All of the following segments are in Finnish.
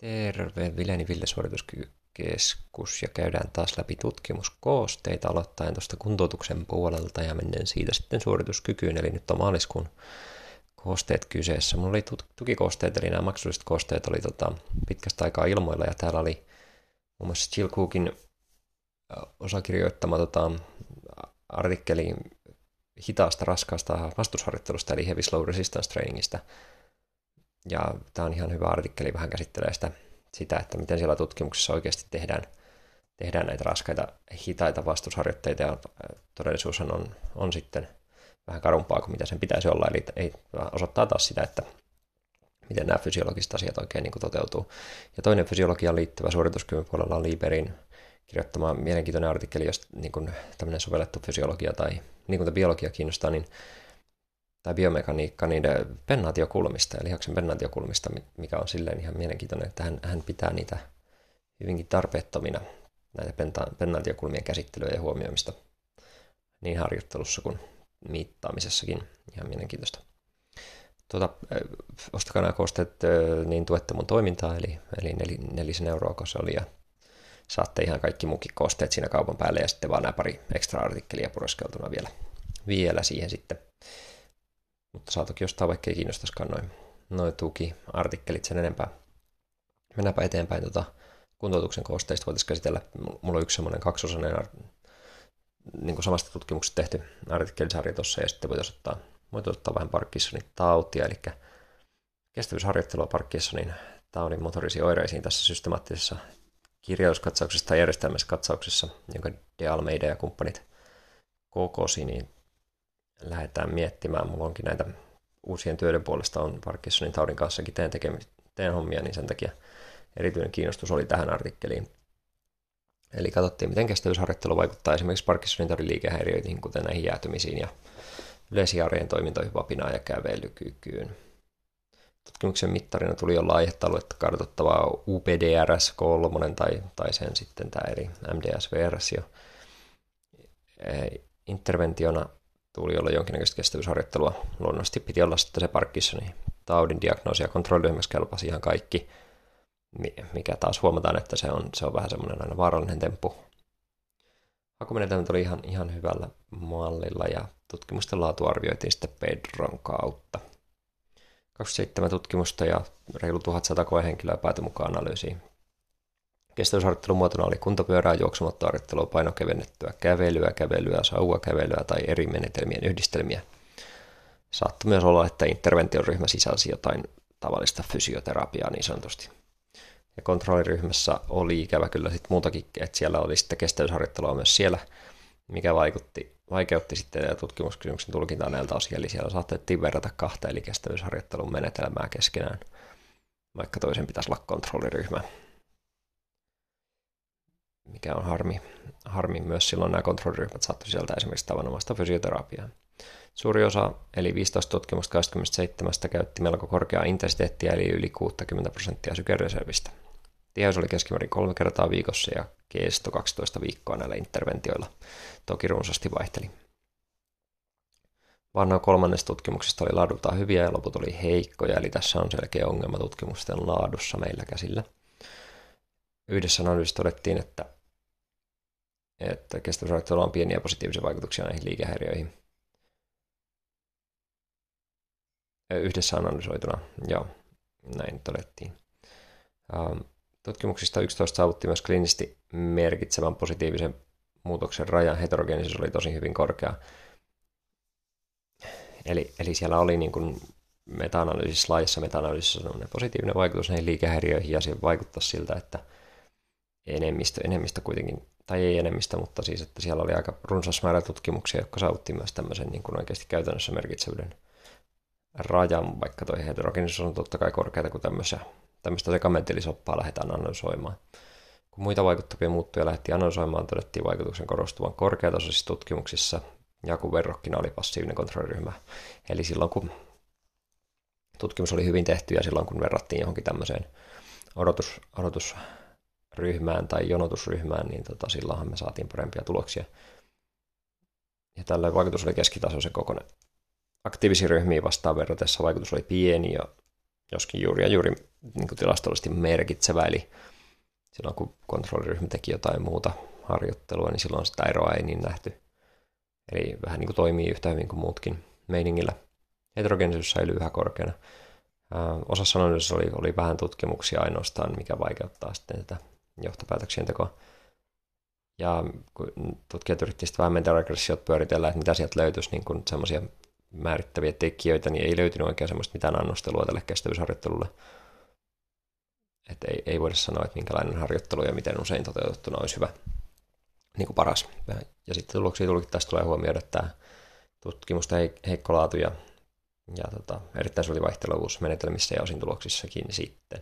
Terve, Vileni Ville suorituskykykeskus ja käydään taas läpi tutkimuskoosteita aloittaen tuosta kuntoutuksen puolelta ja menen siitä sitten suorituskykyyn, eli nyt on maaliskuun koosteet kyseessä. Mulla oli tukikoosteet, eli nämä maksulliset koosteet oli tota, pitkästä aikaa ilmoilla ja täällä oli muun muassa Jill Cookin osakirjoittama tota, artikkeli hitaasta, raskaasta vastusharjoittelusta, eli Heavy Slow Resistance Trainingista – ja tämä on ihan hyvä artikkeli, vähän käsittelee sitä, sitä että miten siellä tutkimuksessa oikeasti tehdään, tehdään näitä raskaita, hitaita vastusharjoitteita, ja todellisuus on, on sitten vähän karumpaa kuin mitä sen pitäisi olla, eli ei osoittaa taas sitä, että miten nämä fysiologiset asiat oikein niin kuin toteutuu. Ja toinen fysiologiaan liittyvä suorituskyvyn puolella on Liberin kirjoittama mielenkiintoinen artikkeli, jos niin kuin tämmöinen sovellettu fysiologia tai liikuntabiologia kiinnostaa, niin tai biomekaniikka niiden pennaatiokulmista ja lihaksen pennaatiokulmista, mikä on silleen ihan mielenkiintoinen, että hän, hän pitää niitä hyvinkin tarpeettomina, näitä pennaatiokulmien käsittelyä ja huomioimista niin harjoittelussa kuin mittaamisessakin. Ihan mielenkiintoista. Tuota, ostakaa nämä koosteet, niin tuette mun toimintaa, eli, eli nel, nelisen euroa, kun se oli, ja saatte ihan kaikki muukin koosteet siinä kaupan päälle, ja sitten vaan nämä pari ekstra artikkelia pureskeltuna vielä, vielä siihen sitten. Mutta saa toki jostain vaikka ei kiinnostaisikaan noin noi tuki-artikkelit sen enempää. Mennäänpä eteenpäin tota, kuntoutuksen koosteista voitaisiin käsitellä. Mulla on yksi semmoinen kaksosainen niin kuin samasta tutkimuksesta tehty artikkelisarja tuossa, ja sitten voitaisiin ottaa, voitaisiin ottaa vähän Parkinsonin tautia, eli kestävyysharjoittelua Parkinsonin taudin motorisiin oireisiin tässä systemaattisessa kirjauskatsauksessa tai järjestelmässä katsauksessa, jonka De Almeida ja kumppanit kokosi, niin lähdetään miettimään. Mulla onkin näitä uusien työiden puolesta on Parkinsonin taudin kanssakin teen, tekemi- teen hommia, niin sen takia erityinen kiinnostus oli tähän artikkeliin. Eli katsottiin, miten kestävyysharjoittelu vaikuttaa esimerkiksi Parkinsonin taudin liikehäiriöihin, kuten näihin jäätymisiin ja yleisiin arjen toimintoihin, vapinaan ja kävelykykyyn. Tutkimuksen mittarina tuli olla aihetta kartoittavaa UPDRS-3 tai, tai sen sitten tämä eri MDS-versio. Interventiona tuli olla jonkinnäköistä kestävyysharjoittelua. Luonnollisesti piti olla sitten se Parkinsonin taudin diagnoosi ja kontrolliryhmässä kelpasi ihan kaikki, mikä taas huomataan, että se on, se on vähän semmoinen aina vaarallinen temppu. Hakumenetelmät oli ihan, ihan hyvällä mallilla ja tutkimusten laatu arvioitiin sitten Pedron kautta. 27 tutkimusta ja reilu 1100 koehenkilöä päätyi mukaan analyysiin. Kestävyysharjoittelun muotona oli kuntopyörää, juoksumattoharjoittelua, painokevennettyä kävelyä, kävelyä, sauvakävelyä tai eri menetelmien yhdistelmiä. Saattoi myös olla, että interventioryhmä sisälsi jotain tavallista fysioterapiaa niin sanotusti. Ja kontrolliryhmässä oli ikävä kyllä sitten muutakin, että siellä oli sitten kestävyysharjoittelua myös siellä, mikä vaikutti, vaikeutti sitten tutkimuskysymyksen tulkintaa näiltä osin, eli siellä saatettiin verrata kahta eli kestävyysharjoittelun menetelmää keskenään, vaikka toisen pitäisi olla kontrolliryhmä mikä on harmi. Harmi myös silloin nämä kontrolliryhmät saattoi sieltä esimerkiksi tavanomaista fysioterapiaa. Suuri osa, eli 15 tutkimusta 27, käytti melko korkeaa intensiteettiä, eli yli 60 prosenttia sykereservistä. Tiheys oli keskimäärin kolme kertaa viikossa ja kesto 12 viikkoa näillä interventioilla. Toki runsaasti vaihteli. Vaan noin kolmannesta tutkimuksesta oli laadultaan hyviä ja loput oli heikkoja, eli tässä on selkeä ongelma tutkimusten laadussa meillä käsillä. Yhdessä analyysissä todettiin, että että kestävyysharjoittelulla on pieniä positiivisia vaikutuksia näihin liikehäiriöihin. Yhdessä analysoituna, joo, näin todettiin. Ähm, tutkimuksista 11 saavutti myös kliinisesti merkitsevän positiivisen muutoksen rajan. Heterogeenisuus oli tosi hyvin korkea. Eli, eli siellä oli niin kuin meta-analyysissä, laajassa meta-analyysissä positiivinen vaikutus näihin liikehäiriöihin ja se vaikuttaa siltä, että enemmistö, enemmistö kuitenkin tai ei enemmistä, mutta siis, että siellä oli aika runsas määrä tutkimuksia, jotka saavutti myös tämmöisen niin kuin oikeasti käytännössä merkitsevyyden rajan, vaikka toi heterogenisuus on totta kai korkeata, kun tämmöistä, tämmöistä sekamentelisoppaa lähdetään analysoimaan. Kun muita vaikuttavia muuttuja lähdettiin analysoimaan, todettiin vaikutuksen korostuvan korkeatasoisissa tutkimuksissa, ja kun verrokkina oli passiivinen kontrolliryhmä. Eli silloin kun tutkimus oli hyvin tehty ja silloin kun verrattiin johonkin tämmöiseen odotus, odotus ryhmään tai jonotusryhmään, niin tota, silloinhan me saatiin parempia tuloksia. Ja tällä vaikutus oli keskitasoisen kokoinen. Aktiivisiin ryhmiin vastaan verratessa vaikutus oli pieni ja, joskin juuri ja juuri niin kuin tilastollisesti merkitsevä, eli silloin kun kontrolliryhmä teki jotain muuta harjoittelua, niin silloin sitä eroa ei niin nähty. Eli vähän niin kuin toimii yhtä hyvin kuin muutkin meiningillä. Heterogeenisuus säilyy yhä korkeana. Osassa analyysissa oli, oli vähän tutkimuksia ainoastaan, mikä vaikeuttaa sitten tätä johtopäätöksien tekoa. Ja kun tutkijat yrittivät vähän mentaregressiot pyöritellä, että mitä sieltä löytyisi niin semmoisia määrittäviä tekijöitä, niin ei löytynyt oikein semmoista mitään annostelua tälle kestävyysharjoittelulle. Että ei, ei voida sanoa, että minkälainen harjoittelu ja miten usein toteutettuna olisi hyvä, niin kuin paras. Ja sitten tuloksia tästä tulee huomioida, että tutkimusta heikko laatu ja, ja tota, erittäin suuri vaihtelevuus menetelmissä ja osin tuloksissakin sitten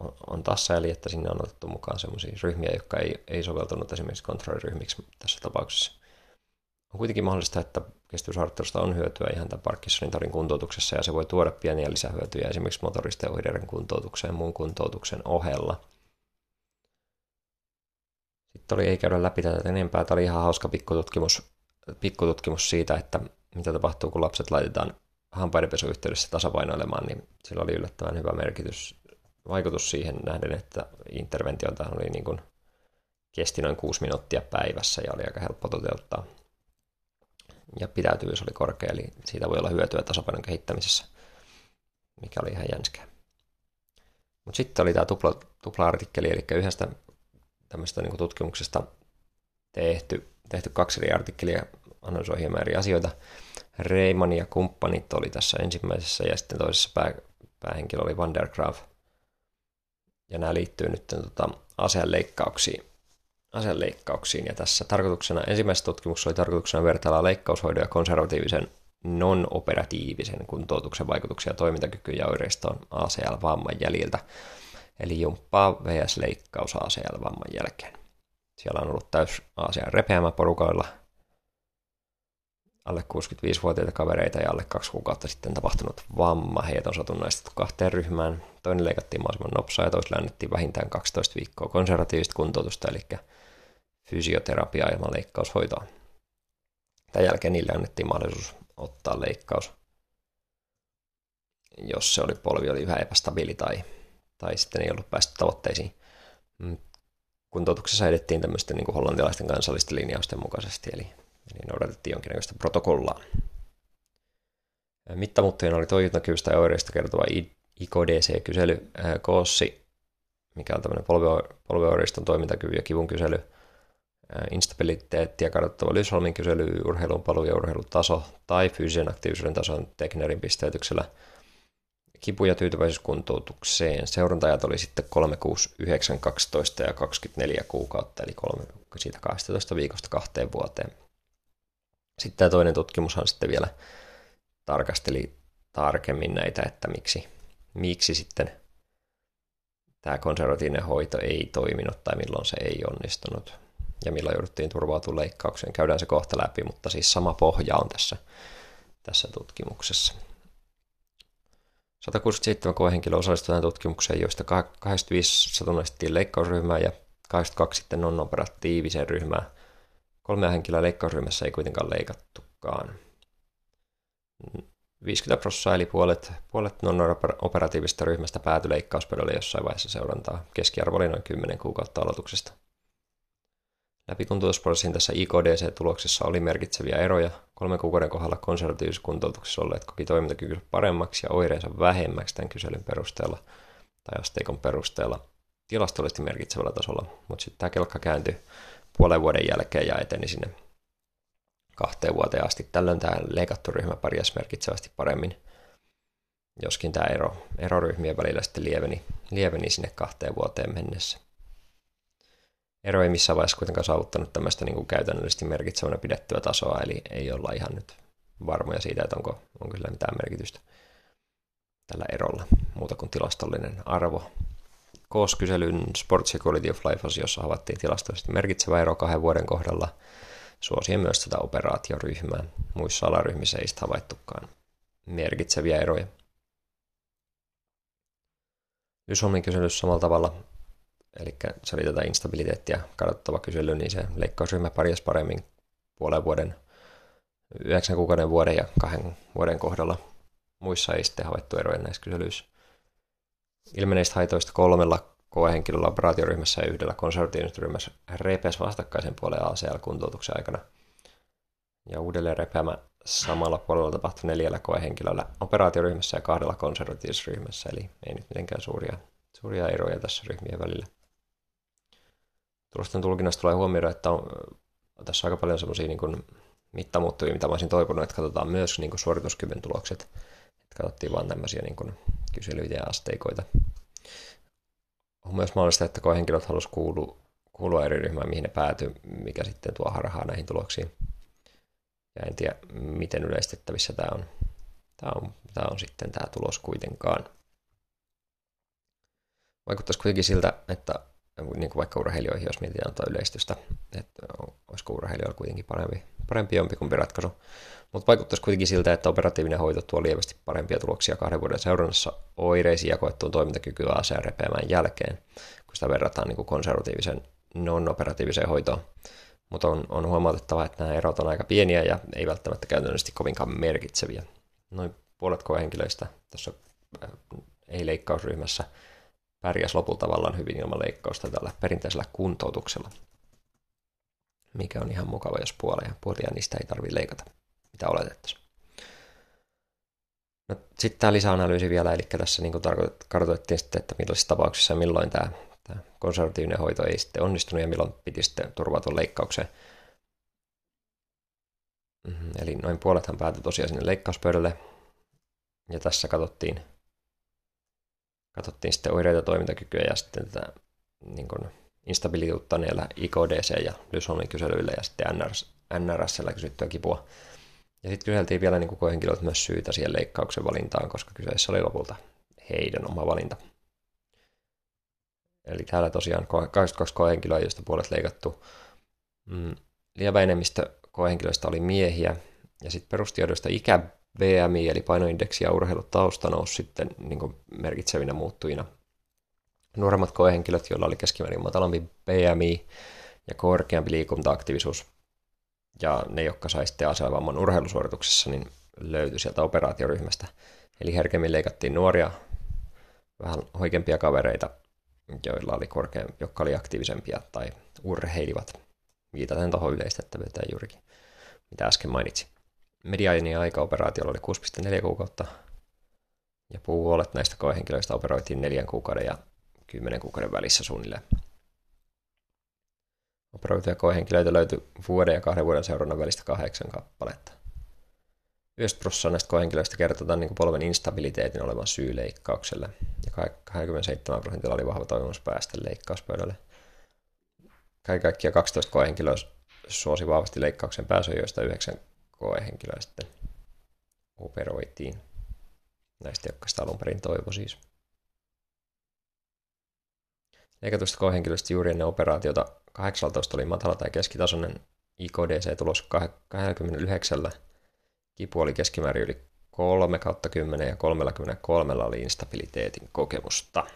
on, on taas sääli, että sinne on otettu mukaan sellaisia ryhmiä, jotka ei, ei soveltunut esimerkiksi kontrolliryhmiksi tässä tapauksessa. On kuitenkin mahdollista, että kestävyysharjoittelusta on hyötyä ihan tämän Parkinsonin tarin kuntoutuksessa ja se voi tuoda pieniä lisähyötyjä esimerkiksi motoristen oireiden kuntoutukseen muun kuntoutuksen ohella. Sitten oli, ei käydä läpi tätä enempää. Tämä oli ihan hauska pikkututkimus, pikkututkimus siitä, että mitä tapahtuu, kun lapset laitetaan hampaidenpesuyhteydessä tasapainoilemaan, niin sillä oli yllättävän hyvä merkitys, vaikutus siihen nähden, että interventio oli niin kuin, kesti noin kuusi minuuttia päivässä ja oli aika helppo toteuttaa ja pitäytyvyys oli korkea, eli siitä voi olla hyötyä tasapainon kehittämisessä, mikä oli ihan jänskää. Mutta sitten oli tämä tupla, tupla-artikkeli, eli yhdestä tämmöistä niin tutkimuksesta tehty, tehty kaksi eri artikkelia, analysoi hieman eri asioita. Reiman ja kumppanit oli tässä ensimmäisessä ja sitten toisessa pää, päähenkilö oli Van der Graaf. Ja nämä liittyy nyt tota, aseenleikkauksiin aseleikkauksiin. Ja tässä tarkoituksena, ensimmäisessä tutkimuksessa oli tarkoituksena vertailla leikkaushoidon ja konservatiivisen non-operatiivisen kuntoutuksen vaikutuksia toimintakykyyn ja oireistoon ACL-vamman jäljiltä. Eli jumppaa VS-leikkaus ACL-vamman jälkeen. Siellä on ollut täys ACL repeämä porukalla, alle 65-vuotiaita kavereita ja alle kaksi kuukautta sitten tapahtunut vamma. Heidät on satunnaistettu kahteen ryhmään. Toinen leikattiin mahdollisimman nopsaa ja toiselle annettiin vähintään 12 viikkoa konservatiivista kuntoutusta, eli fysioterapiaa ilman leikkaushoitoa. Tämän jälkeen niille annettiin mahdollisuus ottaa leikkaus, jos se oli polvi oli yhä epästabiili tai, tai sitten ei ollut päästy tavoitteisiin. Mm, kuntoutuksessa edettiin tämmöisten niin hollantilaisten kansallisten linjausten mukaisesti, eli, eli noudatettiin jonkinlaista protokollaa. Mittamuuttajana oli toimintakyvystä ja oireista kertova IKDC-kysely Koossi, mikä on tämmöinen polvioireiston toimintakyvyn ja kivun kysely – instabiliteettia kartoittava Lysholmin kysely, urheilun paluu ja urheilutaso tai fyysisen aktiivisuuden tason Teknerin pisteytyksellä kipu- ja tyytyväisyyskuntoutukseen. Seurantajat oli sitten 3, 6, 9, 12 ja 24 kuukautta, eli kolme, siitä 12 viikosta kahteen vuoteen. Sitten tämä toinen tutkimushan sitten vielä tarkasteli tarkemmin näitä, että miksi, miksi sitten tämä konservatiivinen hoito ei toiminut tai milloin se ei onnistunut ja milloin jouduttiin turvautumaan leikkaukseen. Käydään se kohta läpi, mutta siis sama pohja on tässä, tässä tutkimuksessa. 167 koehenkilöä osallistui tähän tutkimukseen, joista 85 satunnaistettiin leikkausryhmään ja 82 sitten non-operatiiviseen ryhmään. Kolmea henkilöä leikkausryhmässä ei kuitenkaan leikattukaan. 50 prosenttia eli puolet, puolet non-operatiivisesta ryhmästä päätyi leikkauspöydälle jossain vaiheessa seurantaa. Keskiarvo oli noin 10 kuukautta aloituksesta. Läpikuntoutusprosessin tässä IKDC-tuloksessa oli merkitseviä eroja. Kolmen kuukauden kohdalla konservatiivisessa kuntoutuksessa olleet koki toimintakyky paremmaksi ja oireensa vähemmäksi tämän kyselyn perusteella tai asteikon perusteella tilastollisesti merkitsevällä tasolla, mutta sitten tämä kelkka kääntyi puolen vuoden jälkeen ja eteni sinne kahteen vuoteen asti. Tällöin tämä leikattu ryhmä pärjäsi merkitsevästi paremmin, joskin tämä ero, ero ryhmien välillä sitten lieveni, lieveni sinne kahteen vuoteen mennessä. Ero ei missään vaiheessa kuitenkaan saavuttanut tämmöistä niin kuin käytännöllisesti merkitsevänä pidettyä tasoa, eli ei olla ihan nyt varmoja siitä, että onko, onko sillä mitään merkitystä tällä erolla, muuta kuin tilastollinen arvo. KOS-kyselyn Sports Quality of Life jossa havaittiin tilastollisesti merkitsevä ero kahden vuoden kohdalla, suosien myös tätä operaatioryhmää. Muissa alaryhmissä ei havaittukaan merkitseviä eroja. Lysholmin kyselyssä samalla tavalla Eli se oli tätä instabiliteettia katsottava kysely, niin se leikkausryhmä pärjäsi paremmin puolen vuoden, yhdeksän kuukauden vuoden ja kahden vuoden kohdalla. Muissa ei sitten havaittu eroja näissä kyselyissä. Ilmeneistä haitoista kolmella koehenkilöllä operaatioryhmässä ja yhdellä konservatiivisessa ryhmässä repes vastakkaisen puolen ACL-kuntoutuksen aikana. Ja uudelleen repeämä samalla puolella tapahtui neljällä koehenkilöllä operaatioryhmässä ja kahdella konservatiivisessa ryhmässä, eli ei nyt mitenkään suuria, suuria eroja tässä ryhmien välillä. Tulosten tulkinnasta tulee huomioida, että on, on tässä aika paljon semmoisia niin mittamuuttujia, mitä mä olisin toivonut, että katsotaan myös niin suorituskyvyn tulokset. Katsottiin vain tämmöisiä niin kuin kyselyitä ja asteikoita. On myös mahdollista, että koehenkilöt halusivat kuulua, kuulua eri ryhmään, mihin ne päätyy, mikä sitten tuo harhaa näihin tuloksiin. Ja en tiedä, miten yleistettävissä tämä on. Tämä on, tämä on sitten tämä tulos kuitenkaan. Vaikuttaisi kuitenkin siltä, että niin kuin vaikka urheilijoihin, jos mietitään tuota yleistystä, että olisiko urheilijoilla kuitenkin parempi, parempi jompikumpi ratkaisu. Mutta vaikuttaisi kuitenkin siltä, että operatiivinen hoito tuo lievästi parempia tuloksia kahden vuoden seurannassa oireisiin ja koettuun toimintakykyä aseen repeämään jälkeen, kun sitä verrataan niin kuin konservatiivisen non-operatiiviseen hoitoon. Mutta on, on huomautettava, että nämä erot on aika pieniä ja ei välttämättä käytännössä kovinkaan merkitseviä. Noin puolet koehenkilöistä tässä äh, ei-leikkausryhmässä pärjäs lopulta tavallaan hyvin ilman leikkausta tällä perinteisellä kuntoutuksella, mikä on ihan mukava, jos puolia, puolia niistä ei tarvitse leikata, mitä oletettaisiin. No, sitten tämä lisäanalyysi vielä, eli tässä niin kartoitettiin sitten, että millaisissa tapauksissa ja milloin tämä, tämä konservatiivinen hoito ei sitten onnistunut ja milloin piti sitten turvautua leikkaukseen. Mhm, eli noin puolethan päätyi tosiaan sinne leikkauspöydälle. Ja tässä katsottiin katsottiin sitten oireita, toimintakykyä ja sitten tätä niin kuin instabilituutta niillä IKDC- ja Lysholmin kyselyillä ja sitten NRS, NRSllä kysyttyä kipua. Ja sitten kyseltiin vielä niin koehenkilöiltä myös syytä siihen leikkauksen valintaan, koska kyseessä oli lopulta heidän oma valinta. Eli täällä tosiaan 22 koehenkilöä, joista puolet leikattu. Mm, lievä enemmistö koehenkilöistä oli miehiä, ja sitten perustiedoista ikä VMI eli painoindeksi ja urheilutausta nousi sitten niin kuin merkitsevinä muuttujina. Nuoremmat koehenkilöt, joilla oli keskimäärin matalampi BMI ja korkeampi liikuntaaktiivisuus, ja ne, jotka sai sitten asevamman urheilusuorituksessa, niin löytyi sieltä operaatioryhmästä. Eli herkemmin leikattiin nuoria, vähän hoikempia kavereita, joilla oli korkeampi, jotka oli aktiivisempia tai urheilivat, viitaten tuohon yleistettävyyteen juurikin, mitä äsken mainitsin mediaini aika operaatiolla oli 6,4 kuukautta, ja puolet näistä koehenkilöistä operoitiin neljän kuukauden ja kymmenen kuukauden välissä suunnilleen. Operoituja koehenkilöitä löytyi vuoden ja kahden vuoden seurannan välistä kahdeksan kappaletta. 90 prosenttia näistä koehenkilöistä kertotaan niin polven instabiliteetin olevan syy leikkaukselle, ja 27 prosentilla oli vahva toivomus päästä leikkauspöydälle. Kaikki kaikkiaan 12 koehenkilöä suosi vahvasti leikkauksen pääsyä, joista 9 koehenkilöä sitten operoitiin. Näistä, jotka sitä alun perin toivo siis. Leikatusta koehenkilöistä juuri ennen operaatiota 18 oli matala tai keskitasoinen IKDC-tulos 29. Kipu oli keskimäärin yli 3 kautta 10 ja 33 oli instabiliteetin kokemusta.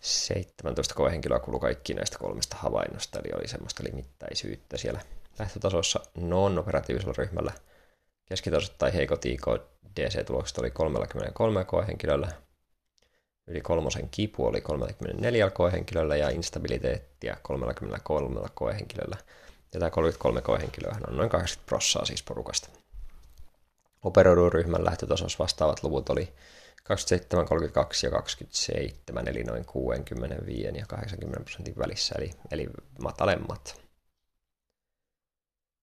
17 koehenkilöä kuului kaikki näistä kolmesta havainnosta, eli oli semmoista limittäisyyttä siellä lähtötasossa non-operatiivisella ryhmällä. Keskitasot tai heikot IK-DC-tulokset oli 33 koehenkilöllä, yli kolmosen kipu oli 34 koehenkilöllä ja instabiliteettia 33 koehenkilöllä. Ja tämä 33 koehenkilöä on noin 80 prossaa siis porukasta. Operoidun ryhmän lähtötasossa vastaavat luvut oli 27, 32 ja 27, eli noin 65 ja 80 prosentin välissä, eli, eli matalemmat.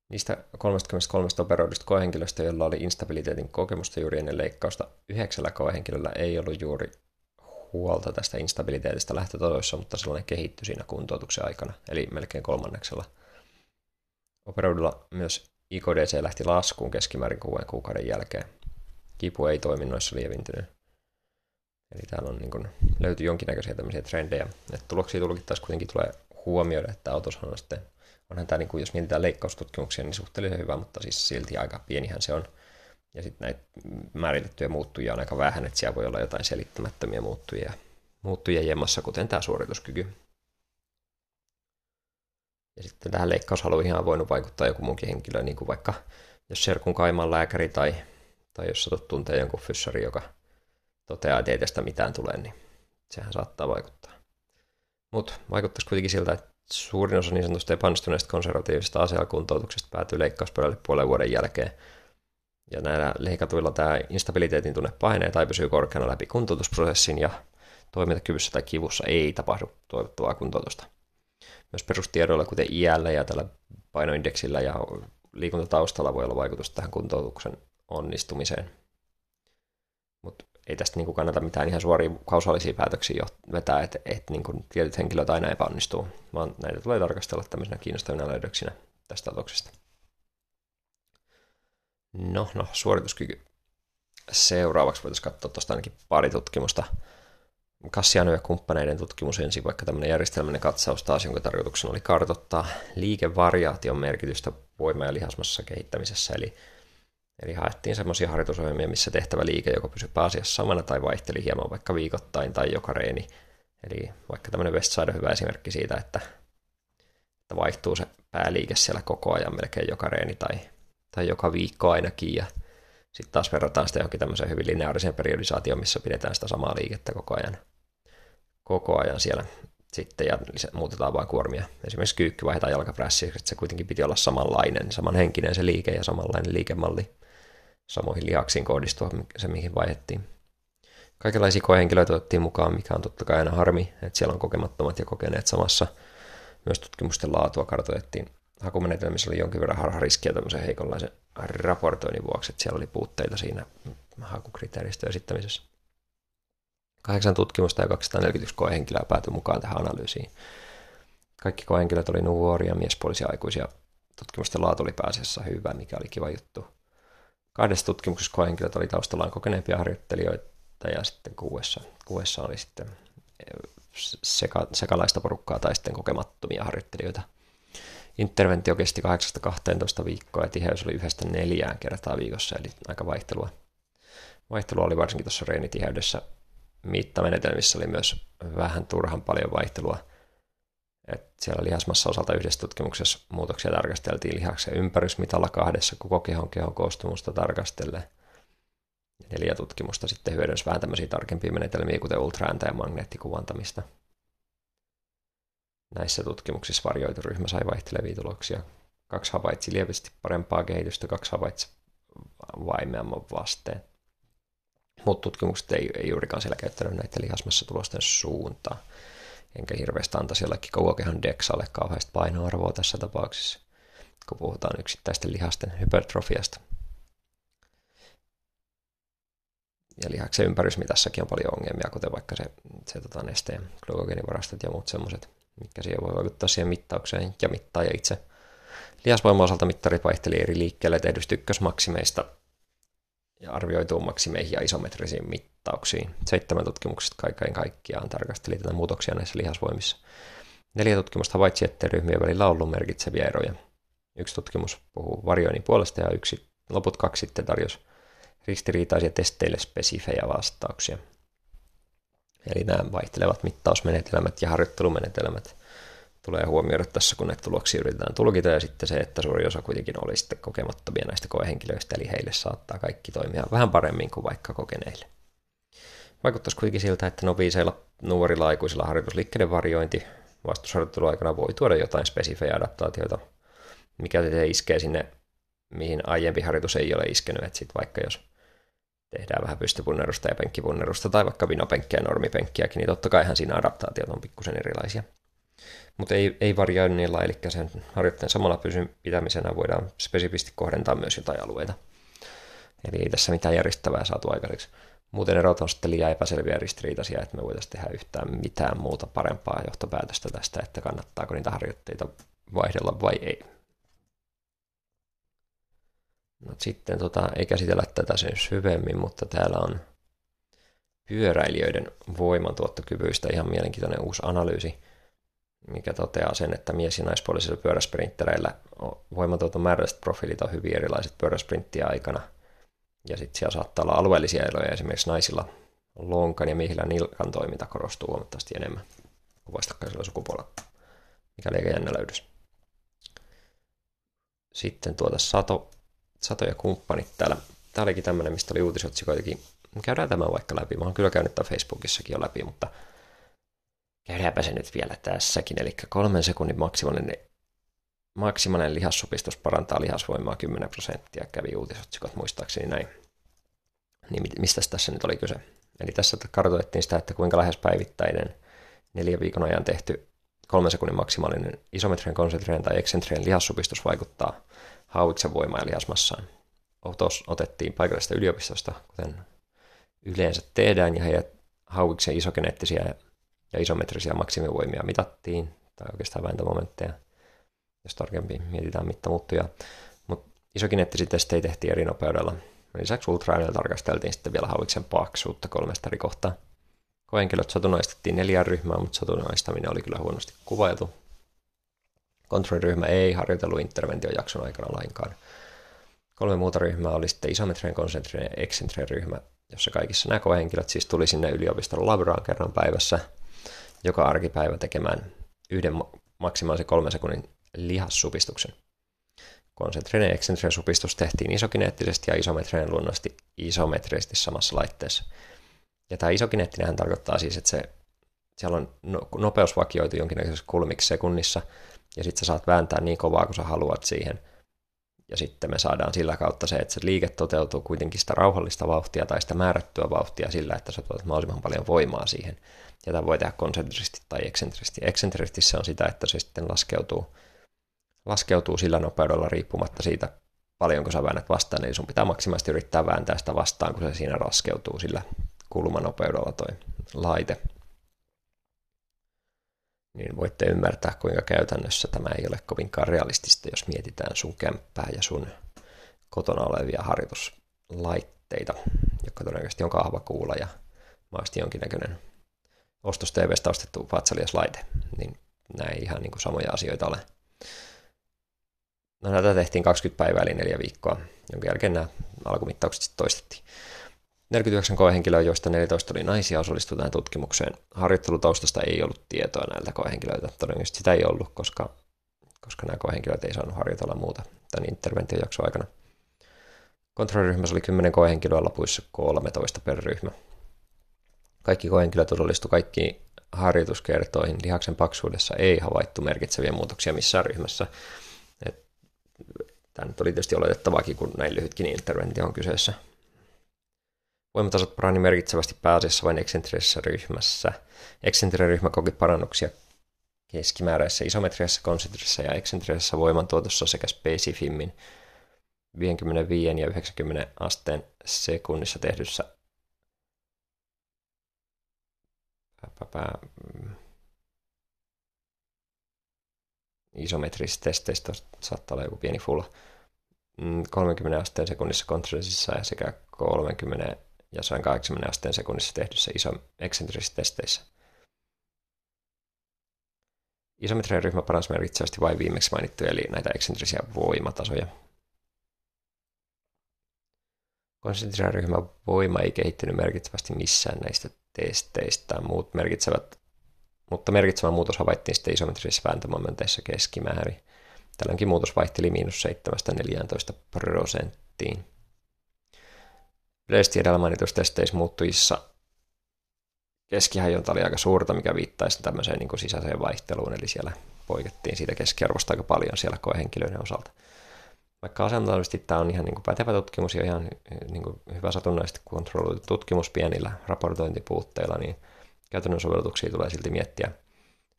Niistä 33 operoidusta koehenkilöstä, joilla oli instabiliteetin kokemusta juuri ennen leikkausta, yhdeksällä koehenkilöllä ei ollut juuri huolta tästä instabiliteetista lähtötasoissa, mutta sellainen kehittyi siinä kuntoutuksen aikana, eli melkein kolmanneksella. Operoidulla myös IKDC lähti laskuun keskimäärin kuuden kuukauden jälkeen. Kipu ei toiminnoissa lievintynyt. Eli täällä on niin kuin, löytyy jonkinnäköisiä tämmöisiä trendejä. Että tuloksia tulkittaessa kuitenkin tulee huomioida, että autoshan on sitten onhan tämä, niin kuin, jos mietitään leikkaustutkimuksia, niin suhteellisen hyvä, mutta siis silti aika pienihän se on. Ja sitten näitä määritettyjä muuttujia on aika vähän, että siellä voi olla jotain selittämättömiä muuttujia, muuttujia jemmassa, kuten tämä suorituskyky. Ja sitten tähän leikkaushaluihin on voinut vaikuttaa joku muukin henkilö, niin kuin vaikka jos serkun kaiman lääkäri tai, tai jos satut tuntee jonkun fyssari, joka, toteaa, että ei tästä mitään tule, niin sehän saattaa vaikuttaa. Mutta vaikuttaisi kuitenkin siltä, että suurin osa niin sanotusta epäonnistuneista konservatiivisesta asiakuntoutuksesta päätyy leikkauspöydälle puolen vuoden jälkeen. Ja näillä leikatuilla tämä instabiliteetin tunne pahenee tai pysyy korkeana läpi kuntoutusprosessin ja toimintakyvyssä tai kivussa ei tapahdu toivottavaa kuntoutusta. Myös perustiedoilla, kuten iällä ja tällä painoindeksillä ja liikuntataustalla voi olla vaikutus tähän kuntoutuksen onnistumiseen. Ei tästä niin kuin kannata mitään ihan suoria kausaalisia päätöksiä vetää, että, että niin kuin tietyt henkilöt aina epäonnistuu, vaan näitä tulee tarkastella tämmöisenä kiinnostavina löydöksinä tästä otoksesta. No, no, suorituskyky. Seuraavaksi voitaisiin katsoa tuosta ainakin pari tutkimusta. Kassiano ja kumppaneiden tutkimus ensin, vaikka tämmöinen järjestelmällinen katsaus taas, jonka tarkoituksena oli kartoittaa liikevariaation merkitystä voima- ja lihasmassa kehittämisessä, eli Eli haettiin semmoisia harjoitusohjelmia, missä tehtävä liike joko pysyi pääasiassa samana tai vaihteli hieman vaikka viikoittain tai joka reeni. Eli vaikka tämmöinen Westside on hyvä esimerkki siitä, että, että vaihtuu se pääliike siellä koko ajan melkein joka reeni tai, tai joka viikko ainakin. Ja sitten taas verrataan sitä johonkin tämmöiseen hyvin lineaariseen periodisaatioon, missä pidetään sitä samaa liikettä koko ajan, koko ajan siellä sitten ja muutetaan vain kuormia. Esimerkiksi kyykky vaihdetaan jalkaprässiin, että se kuitenkin piti olla samanlainen, samanhenkinen se liike ja samanlainen liikemalli samoihin lihaksiin kohdistua se, mihin vaihettiin. Kaikenlaisia koehenkilöitä otettiin mukaan, mikä on totta kai aina harmi, että siellä on kokemattomat ja kokeneet samassa. Myös tutkimusten laatua kartoitettiin. Hakumenetelmissä oli jonkin verran harhariskiä tämmöisen heikonlaisen raportoinnin vuoksi, että siellä oli puutteita siinä hakukriteeristöön esittämisessä. Kahdeksan tutkimusta ja 241 koehenkilöä päätyi mukaan tähän analyysiin. Kaikki koehenkilöt oli nuoria, miespuolisia aikuisia. Tutkimusten laatu oli pääasiassa hyvä, mikä oli kiva juttu. Kahdessa tutkimuksessa koehenkilöt oli taustallaan kokeneempia harjoittelijoita ja sitten kuudessa, kuudessa oli sitten seka, sekalaista porukkaa tai sitten kokemattomia harjoittelijoita. Interventio kesti 8-12 viikkoa ja tiheys oli yhdestä neljään kertaa viikossa, eli aika vaihtelua. Vaihtelua oli varsinkin tuossa reenitiheydessä. Mittamenetelmissä oli myös vähän turhan paljon vaihtelua – et siellä lihasmassa osalta yhdessä tutkimuksessa muutoksia tarkasteltiin lihaksen ympärysmitalla kahdessa koko kehon kehon koostumusta tarkastelle. Neljä tutkimusta sitten hyödynsi vähän tämmöisiä tarkempia menetelmiä, kuten ultraääntä ja magneettikuvantamista. Näissä tutkimuksissa varjoitu ryhmä sai vaihtelevia tuloksia. Kaksi havaitsi lievästi parempaa kehitystä, kaksi havaitsi vaimeamman vasteen. Mutta tutkimukset ei, ei juurikaan siellä käyttänyt näitä lihasmassa tulosten suuntaan enkä hirveästi antaisi jollekin kehän deksalle kauheasti painoarvoa tässä tapauksessa, kun puhutaan yksittäisten lihasten hypertrofiasta. Ja lihaksen ympärysmitassakin on paljon ongelmia, kuten vaikka se, se tota, nesteen glykogeenivarastot ja muut semmoiset, mitkä siihen voi vaikuttaa siihen mittaukseen ja mittaaja itse. Lihasvoiman osalta mittarit vaihteli eri liikkeelle tehdystä ykkösmaksimeista ja arvioituun maksimeihin ja isometrisiin mittauksiin. Seitsemän tutkimuksesta kaiken kaikkiaan tarkasteli tätä muutoksia näissä lihasvoimissa. Neljä tutkimusta havaitsi, että ryhmien välillä on ollut merkitseviä eroja. Yksi tutkimus puhuu varjoinnin puolesta ja yksi, loput kaksi sitten tarjosi ristiriitaisia testeille spesifejä vastauksia. Eli nämä vaihtelevat mittausmenetelmät ja harjoittelumenetelmät tulee huomioida tässä, kun näitä tuloksia yritetään tulkita, ja sitten se, että suuri osa kuitenkin oli sitten kokemattomia näistä koehenkilöistä, eli heille saattaa kaikki toimia vähän paremmin kuin vaikka kokeneille. Vaikuttaisi kuitenkin siltä, että noviiseilla nuorilla aikuisilla harjoitusliikkeiden varjointi vastusharjoitteluaikana voi tuoda jotain spesifejä adaptaatioita, mikä se iskee sinne, mihin aiempi harjoitus ei ole iskenyt, että sitten vaikka jos tehdään vähän pystypunnerusta ja penkkipunnerusta tai vaikka vinopenkkiä ja normipenkkiäkin, niin totta kaihan siinä adaptaatiot on pikkusen erilaisia. Mutta ei, ei varioinnilla, eli sen harjoitteen samalla pysyn pitämisenä voidaan spesifisti kohdentaa myös jotain alueita. Eli ei tässä mitään järjestävää saatu aikaiseksi. Muuten erot on sitten liian epäselviä ristiriitaisia, että me voitaisiin tehdä yhtään mitään muuta parempaa johtopäätöstä tästä, että kannattaako niitä harjoitteita vaihdella vai ei. No, sitten tota, ei käsitellä tätä sen syvemmin, mutta täällä on pyöräilijöiden voimantuottokyvyistä ihan mielenkiintoinen uusi analyysi mikä toteaa sen, että mies- ja naispuolisilla pyöräsprinttereillä voimatuoton määrälliset profiilit on hyvin erilaiset pyöräsprinttiä aikana. Ja sitten siellä saattaa olla alueellisia eroja, esimerkiksi naisilla lonkan ja miehillä nilkan toiminta korostuu huomattavasti enemmän kuin vastakkaisella sukupuolella, mikä oli jännä löydös. Sitten tuota Sato, Sato ja kumppanit täällä. Tämä olikin tämmöinen, mistä oli uutisotsikoitakin käydään tämä vaikka läpi. Mä oon kyllä käynyt tämän Facebookissakin jo läpi, mutta käydäänpä se nyt vielä tässäkin. Eli kolmen sekunnin maksimaalinen, maksimaalinen lihassupistus parantaa lihasvoimaa 10 prosenttia, kävi uutisotsikot muistaakseni näin. Niin mistä tässä nyt oli kyse? Eli tässä kartoitettiin sitä, että kuinka lähes päivittäinen neljän viikon ajan tehty kolmen sekunnin maksimaalinen isometrien, konsentrien tai eksentrien lihassupistus vaikuttaa hauiksen voimaan ja lihasmassaan. Otos otettiin paikallisesta yliopistosta, kuten yleensä tehdään, ja heidät hauiksen isogeneettisiä ja isometrisiä maksimivoimia mitattiin, tai oikeastaan vääntömomentteja, jos tarkemmin mietitään mittamuuttuja. Mutta isogeneettisiä testejä tehtiin eri nopeudella. Lisäksi ultraäänellä tarkasteltiin sitten vielä hauiksen paksuutta kolmesta eri kohtaa. Koehenkilöt satunnaistettiin neljään ryhmään, mutta satunnaistaminen oli kyllä huonosti kuvailtu. Kontrolliryhmä ei harjoitellut interventiojakson aikana lainkaan. Kolme muuta ryhmää oli sitten isometrien, konsentrien ja eksentrien ryhmä, jossa kaikissa nämä koehenkilöt siis tuli sinne yliopiston labraan kerran päivässä joka arkipäivä tekemään yhden maksimaalisen kolmen sekunnin lihassupistuksen. Konsentrinen ja eksentrinen supistus tehtiin isokineettisesti ja isometrinen luonnollisesti isometrisesti samassa laitteessa. Ja tämä isokineettinen tarkoittaa siis, että se, siellä on no, nopeus vakioitu jonkinnäköisessä kulmiksi sekunnissa, ja sitten sä saat vääntää niin kovaa kuin sä haluat siihen. Ja sitten me saadaan sillä kautta se, että se liike toteutuu kuitenkin sitä rauhallista vauhtia tai sitä määrättyä vauhtia sillä, että sä tuot mahdollisimman paljon voimaa siihen. Ja tämä voi tehdä konsentrisesti tai eksentrisesti. Eksentrisesti se on sitä, että se sitten laskeutuu, laskeutuu sillä nopeudella riippumatta siitä, paljonko sä väännät vastaan. Eli sun pitää maksimaalisesti yrittää vääntää sitä vastaan, kun se siinä laskeutuu sillä kulmanopeudella toi laite. Niin voitte ymmärtää, kuinka käytännössä tämä ei ole kovinkaan realistista, jos mietitään sun kämppää ja sun kotona olevia harjoituslaitteita, jotka todennäköisesti on kahvakuula ja mahdollisesti jonkinnäköinen ostos TVstä ostettu vatsalias laite, niin ei ihan niin kuin samoja asioita ole. No näitä tehtiin 20 päivää eli neljä viikkoa, jonka jälkeen nämä alkumittaukset sitten toistettiin. 49 koehenkilöä, joista 14 oli naisia, osallistui tähän tutkimukseen. Harjoittelutaustasta ei ollut tietoa näiltä koehenkilöiltä. Todennäköisesti sitä ei ollut, koska, koska nämä koehenkilöt ei saanut harjoitella muuta tämän interventiojakson aikana. Kontrolliryhmässä oli 10 koehenkilöä, lopuissa 13 per ryhmä. Kaikki koehenkilöt osallistuivat kaikkiin harjoituskertoihin. Lihaksen paksuudessa ei havaittu merkitseviä muutoksia missään ryhmässä. Tämä nyt oli tietysti oletettavaakin, kun näin lyhytkin interventio on kyseessä. Voimatasot parani merkitsevästi pääasiassa vain eksentrisessä ryhmässä. Eksentrinen ryhmä koki parannuksia keskimääräisessä isometriassa, konsentrisessa ja eksentrisessä voimantuotossa sekä spesifimmin 55 ja 90 asteen sekunnissa tehdyssä isometrisistä testeistä saattaa olla joku pieni fulla. 30 mm, asteen sekunnissa kontrollisissa ja sekä 30 ja 180 asteen sekunnissa tehdyssä iso eksentrisissä testeissä. Isometrinen ryhmä paransi merkitsevästi vain viimeksi mainittuja, eli näitä eksentrisiä voimatasoja. Konsentrinen ryhmän voima ei kehittynyt merkittävästi missään näistä testeistä. Muut merkitsevät, mutta merkitsevä muutos havaittiin sitten isometrisissä vääntömomenteissa keskimäärin. Tällöinkin muutos vaihteli miinus 7-14 prosenttiin. Yleisesti edellä mainituissa testeissä muuttujissa keskihajonta oli aika suurta, mikä viittaisi tämmöiseen niin sisäiseen vaihteluun, eli siellä poikettiin siitä keskiarvosta aika paljon siellä koehenkilöiden osalta. Vaikka asiantuntisesti tämä on ihan niin kuin pätevä tutkimus ja ihan niin kuin hyvä satunnaisesti kontrolloitu tutkimus pienillä raportointipuutteilla, niin käytännön sovellutuksia tulee silti miettiä.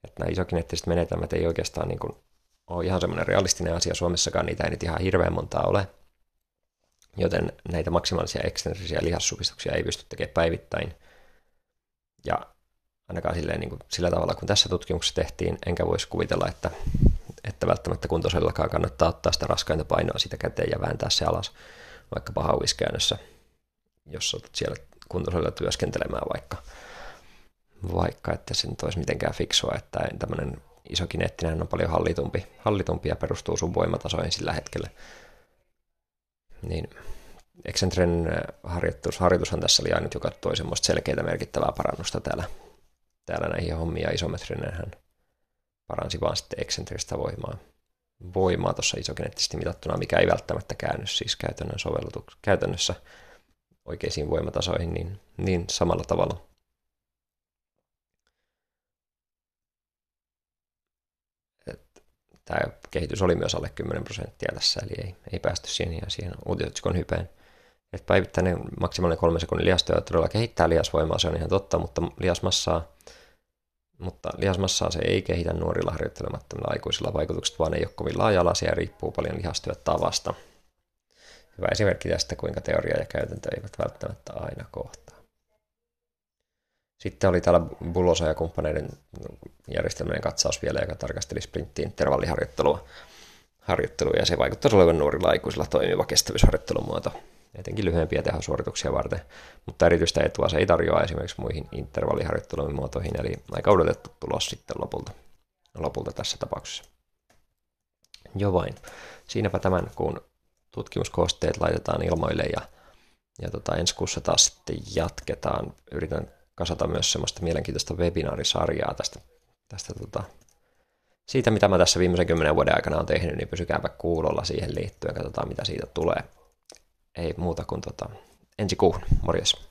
Että nämä isokineettiset menetelmät ei oikeastaan niin kuin ole ihan semmoinen realistinen asia Suomessakaan, niitä ei nyt ihan hirveän montaa ole, joten näitä maksimaalisia ekstensiivisiä lihassupistuksia ei pysty tekemään päivittäin. Ja ainakaan silleen, niin kuin, sillä tavalla, kun tässä tutkimuksessa tehtiin, enkä voisi kuvitella, että, että välttämättä kuntosalillakaan kannattaa ottaa sitä raskainta painoa siitä käteen ja vääntää se alas vaikkapa hauiskäännössä, jos olet siellä kuntosalilla työskentelemään vaikka, vaikka että se nyt olisi mitenkään fiksua, että tämmöinen isokineettinen on paljon hallitumpi, hallitumpi ja perustuu sun voimatasoihin sillä hetkellä niin Excentren äh, harjoitus, harjoitushan tässä oli ainut, joka toi semmoista selkeää merkittävää parannusta täällä, täällä näihin hommiin, ja isometrinen hän paransi vaan sitten eksentristä voimaa, voimaa tuossa isokineettisesti mitattuna, mikä ei välttämättä käänny siis käytännön sovellutuksessa, käytännössä oikeisiin voimatasoihin, niin, niin samalla tavalla. Tämä kehitys oli myös alle 10 prosenttia tässä, eli ei, ei päästy siihen ja siihen uutisotsikon hypeen. Et päivittäinen maksimaalinen kolme sekunnin lihastyö todella kehittää lihasvoimaa, se on ihan totta, mutta lihasmassaa, mutta lihasmassaa se ei kehitä nuorilla harjoittelemattomilla aikuisilla vaikutukset, vaan ei ole kovin laaja-alaisia ja riippuu paljon lihastyötavasta. Hyvä esimerkki tästä, kuinka teoria ja käytäntö eivät välttämättä aina kohtaa. Sitten oli täällä Bulosa ja kumppaneiden järjestelmien katsaus vielä, joka tarkasteli sprinttiin intervalliharjoittelua harjoittelua, ja se vaikuttaisi olevan nuorilla aikuisilla toimiva kestävyysharjoittelumuoto, etenkin lyhyempiä tehosuorituksia varten, mutta erityistä etua se ei tarjoa esimerkiksi muihin intervalliharjoittelun muotoihin, eli aika odotettu tulos sitten lopulta, lopulta tässä tapauksessa. Jo vain. Siinäpä tämän kuun tutkimuskoosteet laitetaan ilmoille ja, ja tota, ensi kuussa taas sitten jatketaan. Yritän kasata myös semmoista mielenkiintoista webinaarisarjaa tästä, tästä tota, siitä, mitä mä tässä viimeisen kymmenen vuoden aikana on tehnyt, niin pysykääpä kuulolla siihen liittyen, katsotaan mitä siitä tulee. Ei muuta kuin tota, ensi kuuhun. Morjes.